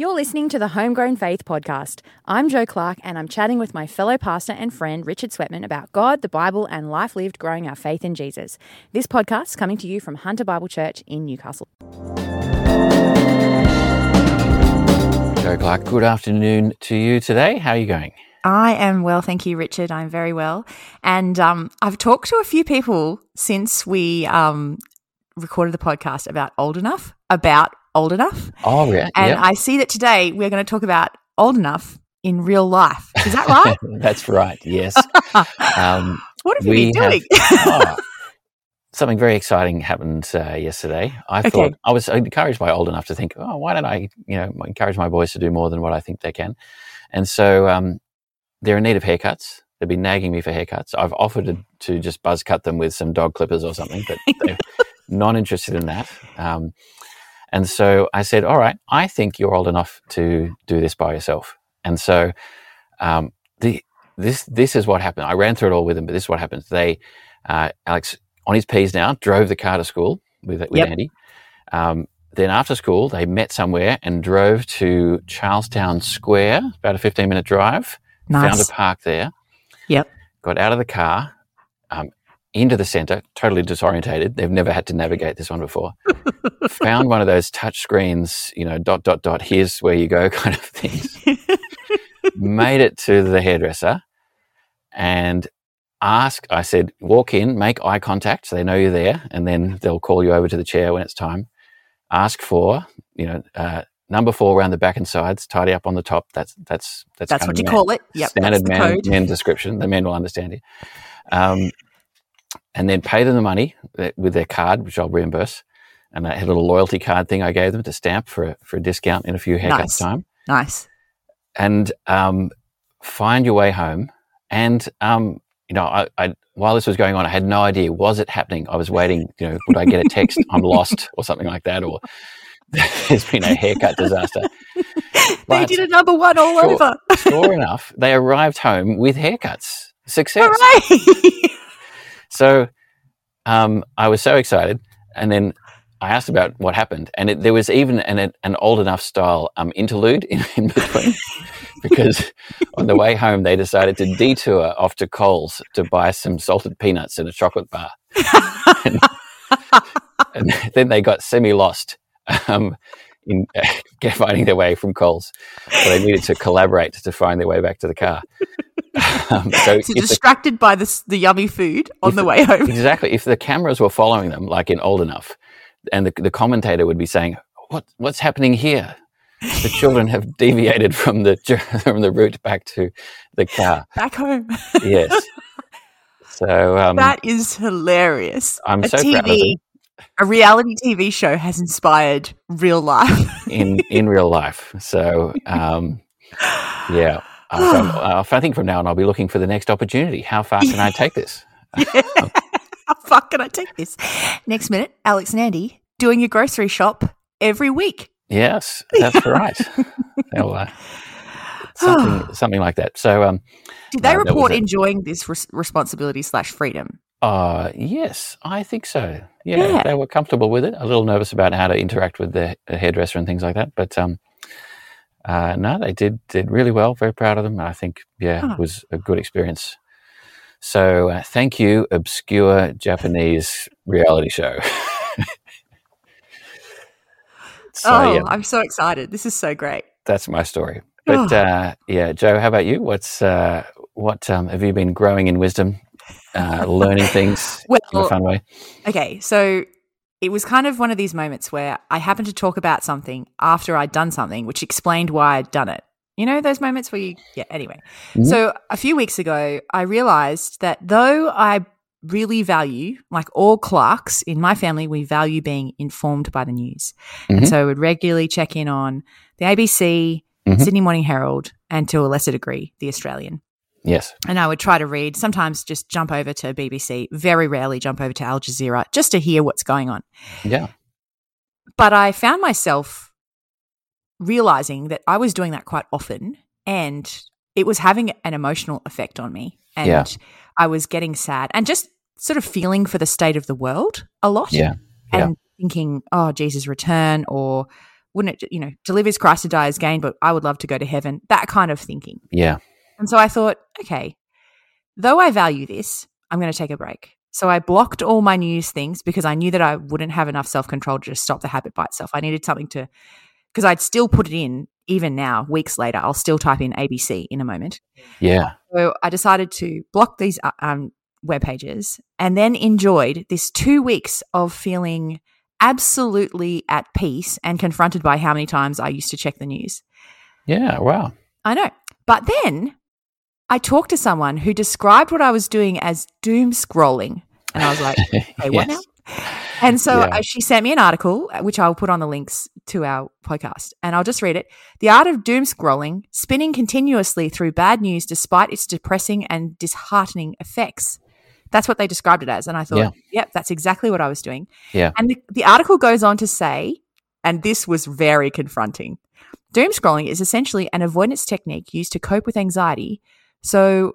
You're listening to the Homegrown Faith Podcast. I'm Joe Clark, and I'm chatting with my fellow pastor and friend Richard Sweatman about God, the Bible, and life lived growing our faith in Jesus. This podcast is coming to you from Hunter Bible Church in Newcastle. Joe Clark, good afternoon to you today. How are you going? I am well, thank you, Richard. I'm very well. And um, I've talked to a few people since we um, recorded the podcast about old enough, about old enough. Oh, yeah. And. I see that today we're going to talk about old enough in real life. Is that right? That's right. Yes. Um, what have you been doing? Have, oh, something very exciting happened uh, yesterday. I okay. thought I was encouraged by old enough to think, oh, why don't I, you know, encourage my boys to do more than what I think they can? And so um, they're in need of haircuts. They've been nagging me for haircuts. I've offered to, to just buzz cut them with some dog clippers or something, but they're not interested in that. Um, and so I said, all right, I think you're old enough to do this by yourself. And so um, the, this this is what happened. I ran through it all with them, but this is what happened. They, uh, Alex, on his P's now, drove the car to school with, with yep. Andy. Um, then after school, they met somewhere and drove to Charlestown Square, about a 15 minute drive. Nice. Found a park there. Yep. Got out of the car, into the center, totally disorientated. They've never had to navigate this one before. Found one of those touch screens, you know, dot, dot, dot, here's where you go kind of things. Made it to the hairdresser and ask, I said, walk in, make eye contact so they know you're there, and then they'll call you over to the chair when it's time. Ask for, you know, uh, number four around the back and sides, tidy up on the top. That's that's that's, that's what you man, call it. Yep, standard man, man description. The men will understand you. Um, and then pay them the money with their card, which I'll reimburse. And I had a little loyalty card thing I gave them to stamp for a, for a discount in a few haircuts nice. time. Nice. And um, find your way home. And um, you know, I, I, while this was going on, I had no idea was it happening. I was waiting. You know, would I get a text? I'm lost or something like that, or there's been a haircut disaster. they did a number one all sure, over. sure enough, they arrived home with haircuts. Success. So um, I was so excited, and then I asked about what happened, and it, there was even an, an old enough style um, interlude in, in between, because on the way home they decided to detour off to Coles to buy some salted peanuts and a chocolate bar, and, and then they got semi lost. Um, in uh, finding their way from Coles. So they needed to collaborate to find their way back to the car. Um, so, so distracted the, by the, the yummy food on the way home. Exactly. If the cameras were following them, like in Old Enough, and the, the commentator would be saying, "What what's happening here?" The children have deviated from the from the route back to the car, back home. yes. So um, that is hilarious. I'm a so TV, proud of them. A reality TV show has inspired real life in in real life. So um, yeah. Uh, I think from now on, I'll be looking for the next opportunity. How far can I take this? How far can I take this? Next minute, Alex and Andy doing your grocery shop every week. Yes, that's right. uh, something, something like that. So, um, did they uh, report enjoying this res- responsibility slash freedom? Uh, yes, I think so. Yeah, yeah, they were comfortable with it. A little nervous about how to interact with the, the hairdresser and things like that, but um, uh, no, they did did really well. Very proud of them. I think, yeah, huh. it was a good experience. So, uh, thank you, obscure Japanese reality show. so, oh, yeah, I'm so excited! This is so great. That's my story. But uh, yeah, Joe, how about you? What's uh, what um, have you been growing in wisdom, uh, learning things well, in a fun way? Okay, so it was kind of one of these moments where I happened to talk about something after I'd done something, which explained why I'd done it. You know, those moments where you, yeah, anyway. Mm-hmm. So a few weeks ago, I realized that though I really value, like all Clarks in my family, we value being informed by the news. Mm-hmm. And so I would regularly check in on the ABC, mm-hmm. Sydney Morning Herald, and to a lesser degree, the Australian. Yes. And I would try to read, sometimes just jump over to BBC, very rarely jump over to Al Jazeera just to hear what's going on. Yeah. But I found myself realizing that I was doing that quite often and it was having an emotional effect on me. And yeah. I was getting sad and just sort of feeling for the state of the world a lot. Yeah. yeah. And thinking, oh, Jesus, return or wouldn't it, you know, to live is Christ to die is gain, but I would love to go to heaven. That kind of thinking. Yeah. And so I thought, okay, though I value this, I'm going to take a break. So I blocked all my news things because I knew that I wouldn't have enough self control to just stop the habit by itself. I needed something to, because I'd still put it in even now, weeks later. I'll still type in ABC in a moment. Yeah. So I decided to block these uh, um, web pages and then enjoyed this two weeks of feeling absolutely at peace and confronted by how many times I used to check the news. Yeah. Wow. I know. But then I talked to someone who described what I was doing as doom scrolling. And I was like, hey, what Yes. now? And so Yeah. uh, she sent me an article, uh, which I'll put on the links to our podcast, and I'll just read it. The art of doom scrolling, spinning continuously through bad news despite its depressing and disheartening effects. That's what they described it as. And I thought, Yeah. yep, that's exactly what I was doing. Yeah. And the, the article goes on to say, and this was very confronting doom scrolling is essentially an avoidance technique used to cope with anxiety. So,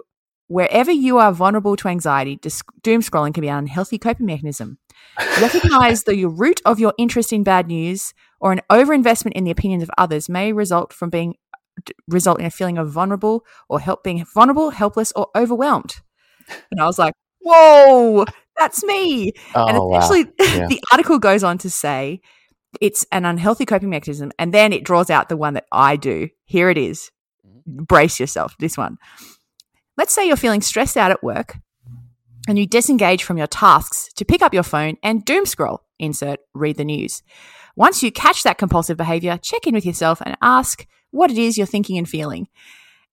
wherever you are vulnerable to anxiety, doom scrolling can be an unhealthy coping mechanism. Recognize that your root of your interest in bad news or an overinvestment in the opinions of others may result from being result in a feeling of vulnerable or help being vulnerable, helpless, or overwhelmed. And I was like, "Whoa, that's me!" and Oh, wow. Yeah. the article goes on to say it's an unhealthy coping mechanism, and then it draws out the one that I do. Here it is. Mm-hmm. Brace yourself. This one. Let's say you're feeling stressed out at work and you disengage from your tasks to pick up your phone and doom scroll. Insert read the news. Once you catch that compulsive behavior, check in with yourself and ask what it is you're thinking and feeling.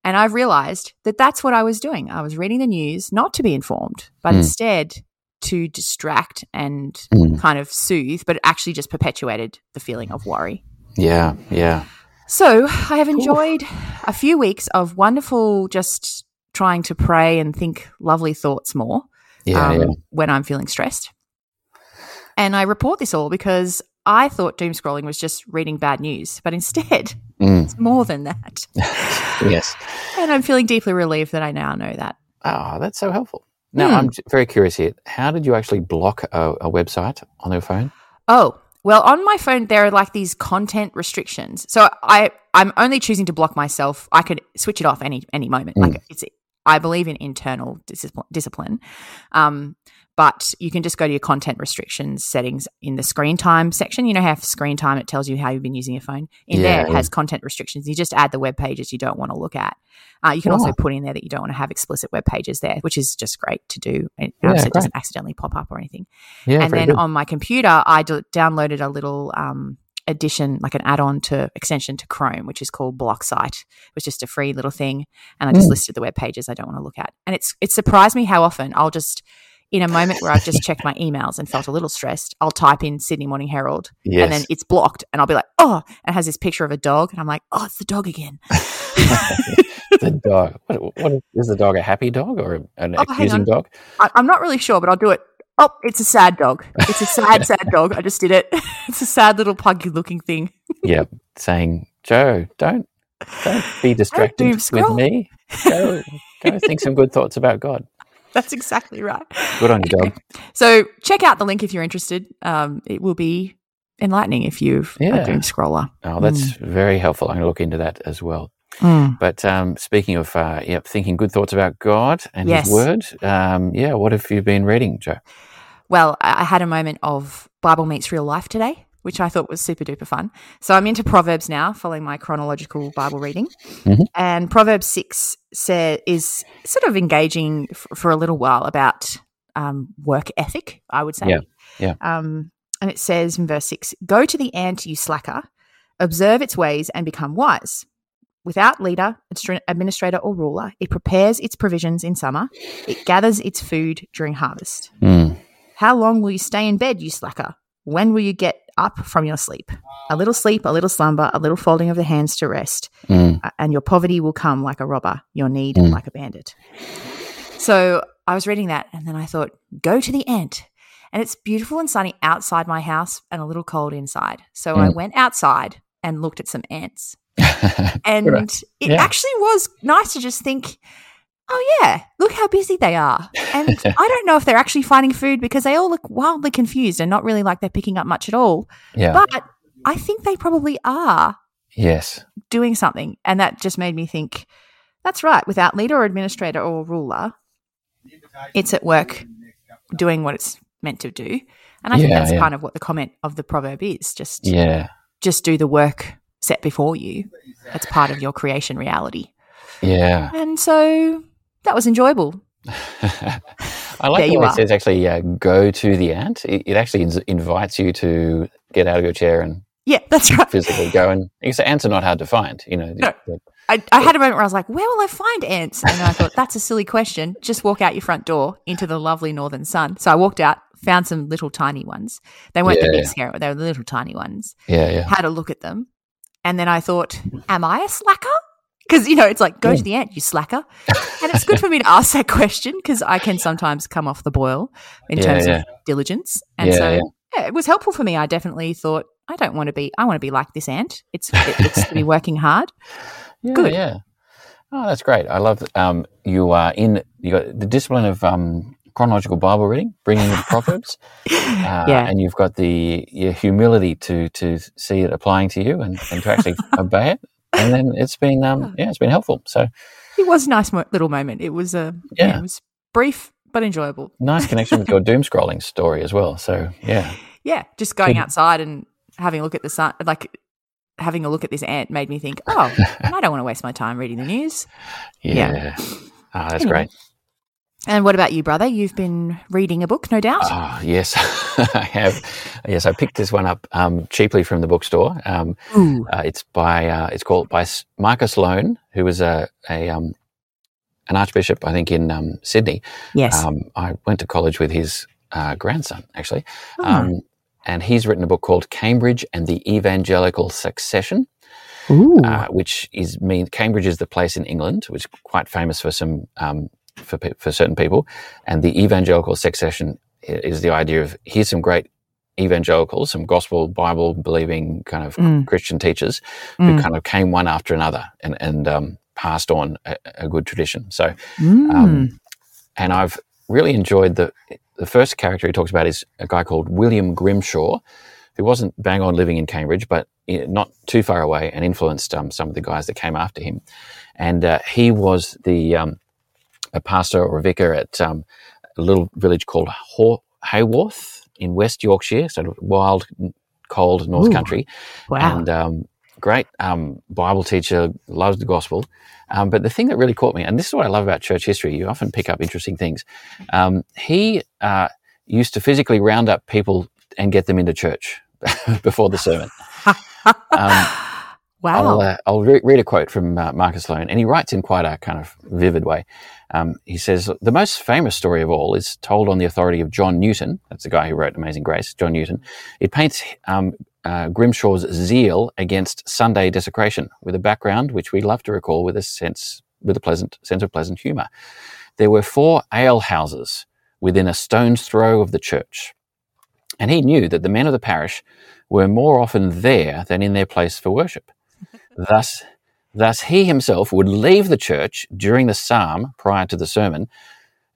And I've realized that that's what I was doing. I was reading the news not to be informed, but Hmm. instead to distract and Hmm. kind of soothe, but it actually just perpetuated the feeling of worry. Yeah. Yeah. So I have enjoyed a few weeks of wonderful just trying to pray and think lovely thoughts more Yeah. um, yeah. when I'm feeling stressed. And I report this all because I thought doom scrolling was just reading bad news, but instead, Mm. it's more than that. Yes. and I'm feeling deeply relieved that I now know that. Oh, that's so helpful. Now, Hmm. I'm very curious here. How did you actually block a, a website on your phone? Oh, well, on my phone there are like these content restrictions. So I I'm only choosing to block myself. I could switch it off any any moment. Mm. Like it's I believe in internal discipline, discipline. Um, but you can just go to your content restrictions settings in the screen time section. You know how screen time it tells you how you've been using your phone. In Yeah, there, it has content restrictions. You just add the web pages you don't want to look at. Uh, you can also Oh. put in there that you don't want to have explicit web pages there, which is just great to do. And Yeah, so it doesn't accidentally pop up or anything Yeah. and then good. on my computer, I d- downloaded a little um, addition, like an add-on to extension to Chrome, which is called Block Site. It was just a free little thing, and I just Mm. listed the web pages I don't want to look at. And it's it surprised me how often I'll just in a moment where I've just checked my emails and felt a little stressed, I'll type in Sydney Morning Herald, yes. and then it's blocked, and I'll be like, oh, and it has this picture of a dog, and I'm like, oh, it's the dog again. the dog. What, what is the dog? A happy dog or an Oh, accusing dog? I, I'm not really sure, but I'll do it. Oh, it's a sad dog. It's a sad, sad dog. I just did it. It's a sad little puggy looking thing. Yeah, saying, Joe, don't don't be distracted doom with me. Go, go think some good thoughts about God. That's exactly right. Good on you, dog. So check out the link if you're interested. Um, it will be enlightening if you've Yeah. a doom scroller. Oh, that's Mm. very helpful. I'm going to look into that as well. But um, speaking of, uh, yep, thinking good thoughts about God and Yes. His Word. Um, yeah, what have you been reading, Joe? Well, I had a moment of Bible meets real life today, which I thought was super duper fun. So I'm into Proverbs now, following my chronological Bible reading. Mhm. And Proverbs 6 say, is sort of engaging f- for a little while about um, work ethic, I would say. Yeah, yeah. Um, and it says in verse 6 Go to the ant, you slacker, observe its ways and become wise. Without leader, administrator, or ruler, it prepares its provisions in summer. It gathers its food during harvest. Mm. How long will you stay in bed, you slacker? When will you get up from your sleep? A little sleep, a little slumber, a little folding of the hands to rest, Mm. uh, and your poverty will come like a robber, your need Mm. like a bandit. So I was reading that, and then I thought, go to the ant. And it's beautiful and sunny outside my house and a little cold inside. So I Mm. went outside and looked at some ants. And it actually was nice to just think, oh, yeah, look how busy they are. And I don't know if they're actually finding food because they all look wildly confused and not really like they're picking up much at all. yeah. But I think they probably are. Yes. Doing something. And that just made me think that's right. Without leader or administrator or ruler, it's at work doing what it's meant to do. And I yeah, think that's yeah. kind of what the comment of the proverb is. Just yeah. just do the work set before you. That's part of your creation reality. Yeah. And so that was enjoyable. I like the way it says actually uh, go to the ant. It, it actually invites you to get out of your chair and yeah, that's right. Physically go and because ants are not hard to find. You know, no. I, I had a moment where I was like, where will I find ants? And I thought, that's a silly question. Just walk out your front door into the lovely northern sun. So I walked out, found some little tiny ones. They weren't yeah, the big scary, they were the little tiny ones. Yeah, yeah. Had a look at them. And then I thought, am I a slacker? Because, you know, it's like, go yeah. to the ant, you slacker. and it's good for me to ask that question because I can sometimes come off the boil in yeah, terms of diligence. And so, yeah, it was helpful for me. I definitely thought, I don't want to be, I want to be like this ant. It's, it's to be working hard. Yeah, Good. Yeah. Oh, that's great. I love that um, you are in you got the discipline of um, chronological Bible reading, bringing in the Proverbs. Uh, yeah. And you've got the your humility to to see it applying to you and, and to actually obey it. And then it's been um, yeah, it's been helpful. So it was a nice mo- little moment. It was a uh, yeah. yeah, it was brief but enjoyable. Nice connection with your doom scrolling story as well. So yeah, yeah, just going Good. outside and having a look at the sun, like having a look at this ant made me think, oh, I don't want to waste my time reading the news. Yeah. yeah. Oh, that's anyway. great. And what about you, brother? You've been reading a book, no doubt. Oh, yes, I have. Yes, I picked this one up um, cheaply from the bookstore. Um, uh, it's by uh, it's called by Marcus Loane, who was a, a um, an archbishop, I think, in um, Sydney. Yes, um, I went to college with his uh, grandson, actually. Oh and he's written a book called Cambridge and the Evangelical Succession. Uh, which is mean Cambridge is the place in England, which is quite famous for some um, for for certain people, and the evangelical succession is the idea of here's some great evangelicals, some gospel Bible believing kind of mm. Christian teachers who mm. kind of came one after another and and um, passed on a, a, good tradition. So, mm. um, and I've really enjoyed the the first character he talks about is a guy called William Grimshaw, who wasn't bang on living in Cambridge, but not too far away and influenced um, some of the guys that came after him. And uh, he was the um, a pastor or a vicar at um, a little village called Haw- Haworth in West Yorkshire, sort of wild, cold North Ooh, Country. Wow. And um, great um, Bible teacher, loves the gospel. Um, but the thing that really caught me, and this is what I love about church history, you often pick up interesting things. Um, he uh, used to physically round up people and get them into church before the sermon. Wow. I'll, uh, I'll re- read a quote from uh, Marcus Loane, and he writes in quite a kind of vivid way. Um, he says, The most famous story of all is told on the authority of John Newton. That's the guy who wrote Amazing Grace, John Newton. It paints um, uh, Grimshaw's zeal against Sunday desecration with a background which we love to recall with a sense, with a pleasant sense of pleasant humour. There were four ale houses within a stone's throw of the church, and he knew that the men of the parish were more often there than in their place for worship. Thus, thus he himself would leave the church during the psalm prior to the sermon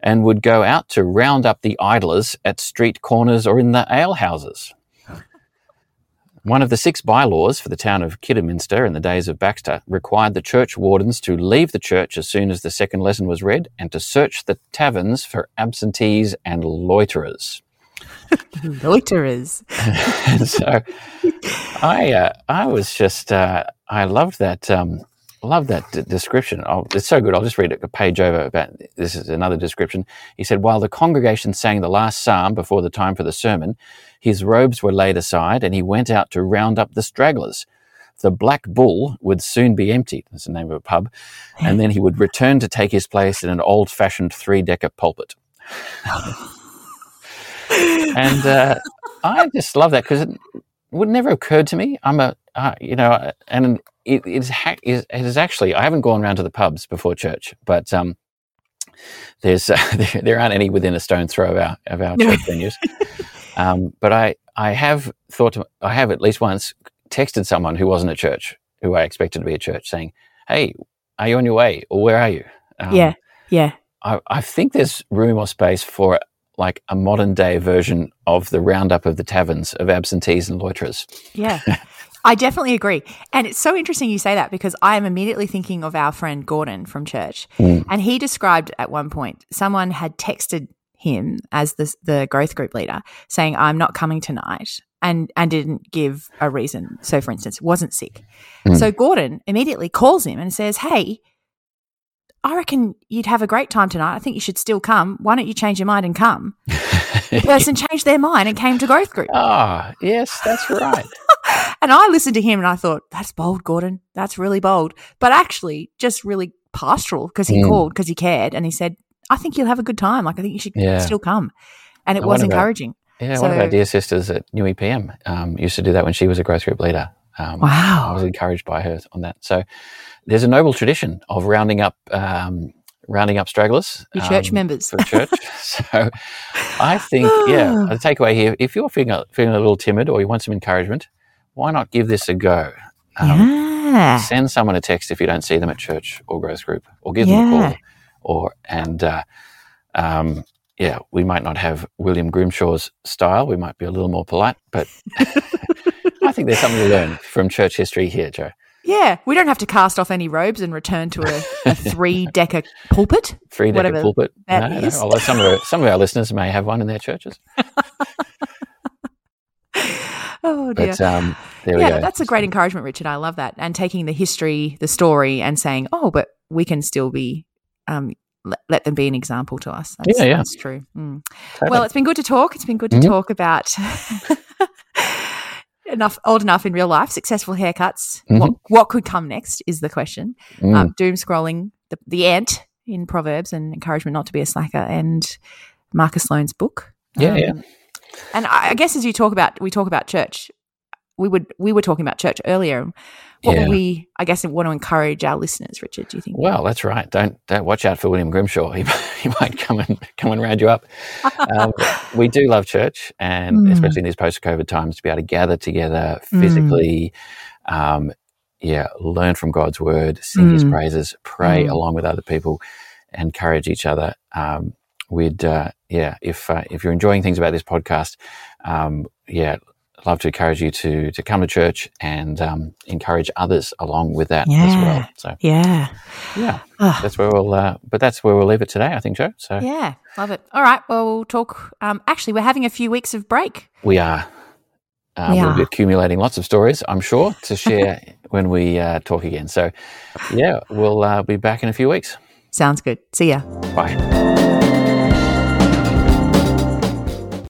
and would go out to round up the idlers at street corners or in the alehouses. One of the six bylaws for the town of Kidderminster in the days of Baxter required the church wardens to leave the church as soon as the second lesson was read and to search the taverns for absentees and loiterers. loiterers. so I, uh, I was just, uh, I loved that. Um, love that d- description. Oh, it's so good. I'll just read a page over about this is another description. He said, While the congregation sang the last psalm before the time for the sermon, his robes were laid aside and he went out to round up the stragglers. The Black Bull would soon be empty. That's the name of a pub. And then he would return to take his place in an old fashioned three decker pulpit. and uh, I just love that because it would never have occurred to me. I'm a, uh, you know, and it, it's ha- it is actually I haven't gone around to the pubs before church, but um, there's uh, there, there, aren't any within a stone throw of our of our church venues. Um, but I I have thought to, I have at least once texted someone who wasn't at church who I expected to be at church saying, "Hey, are you on your way or where are you?" Um, yeah, yeah. I, I think there's room or space for like a modern day version of the roundup of the taverns of absentees and loiterers. Yeah. I definitely agree. And it's so interesting you say that because I am immediately thinking of our friend Gordon from church. Mm. And he described at one point someone had texted him as the, the growth group leader saying, I'm not coming tonight and, and didn't give a reason. So, for instance, wasn't sick. Mm. So Gordon immediately calls him and says, Hey, I reckon you'd have a great time tonight. I think you should still come. Why don't you change your mind and come? the person changed their mind and came to growth group. Ah, oh, yes, that's right. and I listened to him and I thought, that's bold, Gordon. That's really bold. But actually, just really pastoral because he mm. called, because he cared. And he said, I think you'll have a good time. Like, I think you should yeah. still come. And it was encouraging. Our, yeah, so, one of our dear sisters at New EPM um, used to do that when she was a growth group leader. Um, wow. I was encouraged by her on that. So there's a noble tradition of rounding up um, rounding up stragglers. Your church um, members. For church. so I think, yeah, the takeaway here, if you're feeling a, feeling a little timid or you want some encouragement, why not give this a go? Um, yeah. Send someone a text if you don't see them at church or growth group, or give yeah. them a call, or and uh, um, yeah, we might not have William Grimshaw's style. We might be a little more polite, but I think there's something to learn from church history here, Joe. Yeah, we don't have to cast off any robes and return to a, a three decker pulpit. Three decker pulpit. That no, is. No. Although some of our, some of our listeners may have one in their churches. oh dear. But, um, yeah, that's a great encouragement, Richard. I love that. And taking the history, the story, and saying, "Oh, but we can still be." Um, let, let them be an example to us. That's, yeah, yeah. that's true. Mm. Well, it's been good to talk. It's been good to mm-hmm. talk about enough old enough in real life, successful haircuts. Mm-hmm. What what could come next is the question. Mm. Um, doom scrolling, the, the ant in Proverbs, and encouragement not to be a slacker, and Marcus Loane's book. Yeah, um, yeah. And I, I guess as you talk about, we talk about church. We would we were talking about church earlier. What yeah. we, I guess, want to encourage our listeners, Richard? Do you think? Well, that's right. Don't don't watch out for William Grimshaw. He, he might come and come and round you up. Um, we do love church, and mm. especially in these post-COVID times, to be able to gather together physically. Mm. Um, yeah, learn from God's word, sing mm. His praises, pray mm. along with other people, encourage each other. Um, we'd uh, yeah, if uh, if you're enjoying things about this podcast, um, yeah, love to encourage you to to come to church and um, encourage others along with that yeah. as well. So yeah, yeah, oh. that's where we'll. Uh, but that's where we'll leave it today, I think, Joe. So yeah, love it. All right, well, we'll talk. Um, actually, we're having a few weeks of break. We are. Uh, we will be accumulating lots of stories, I'm sure, to share when we uh, talk again. So, yeah, we'll uh, be back in a few weeks. Sounds good. See ya. Bye.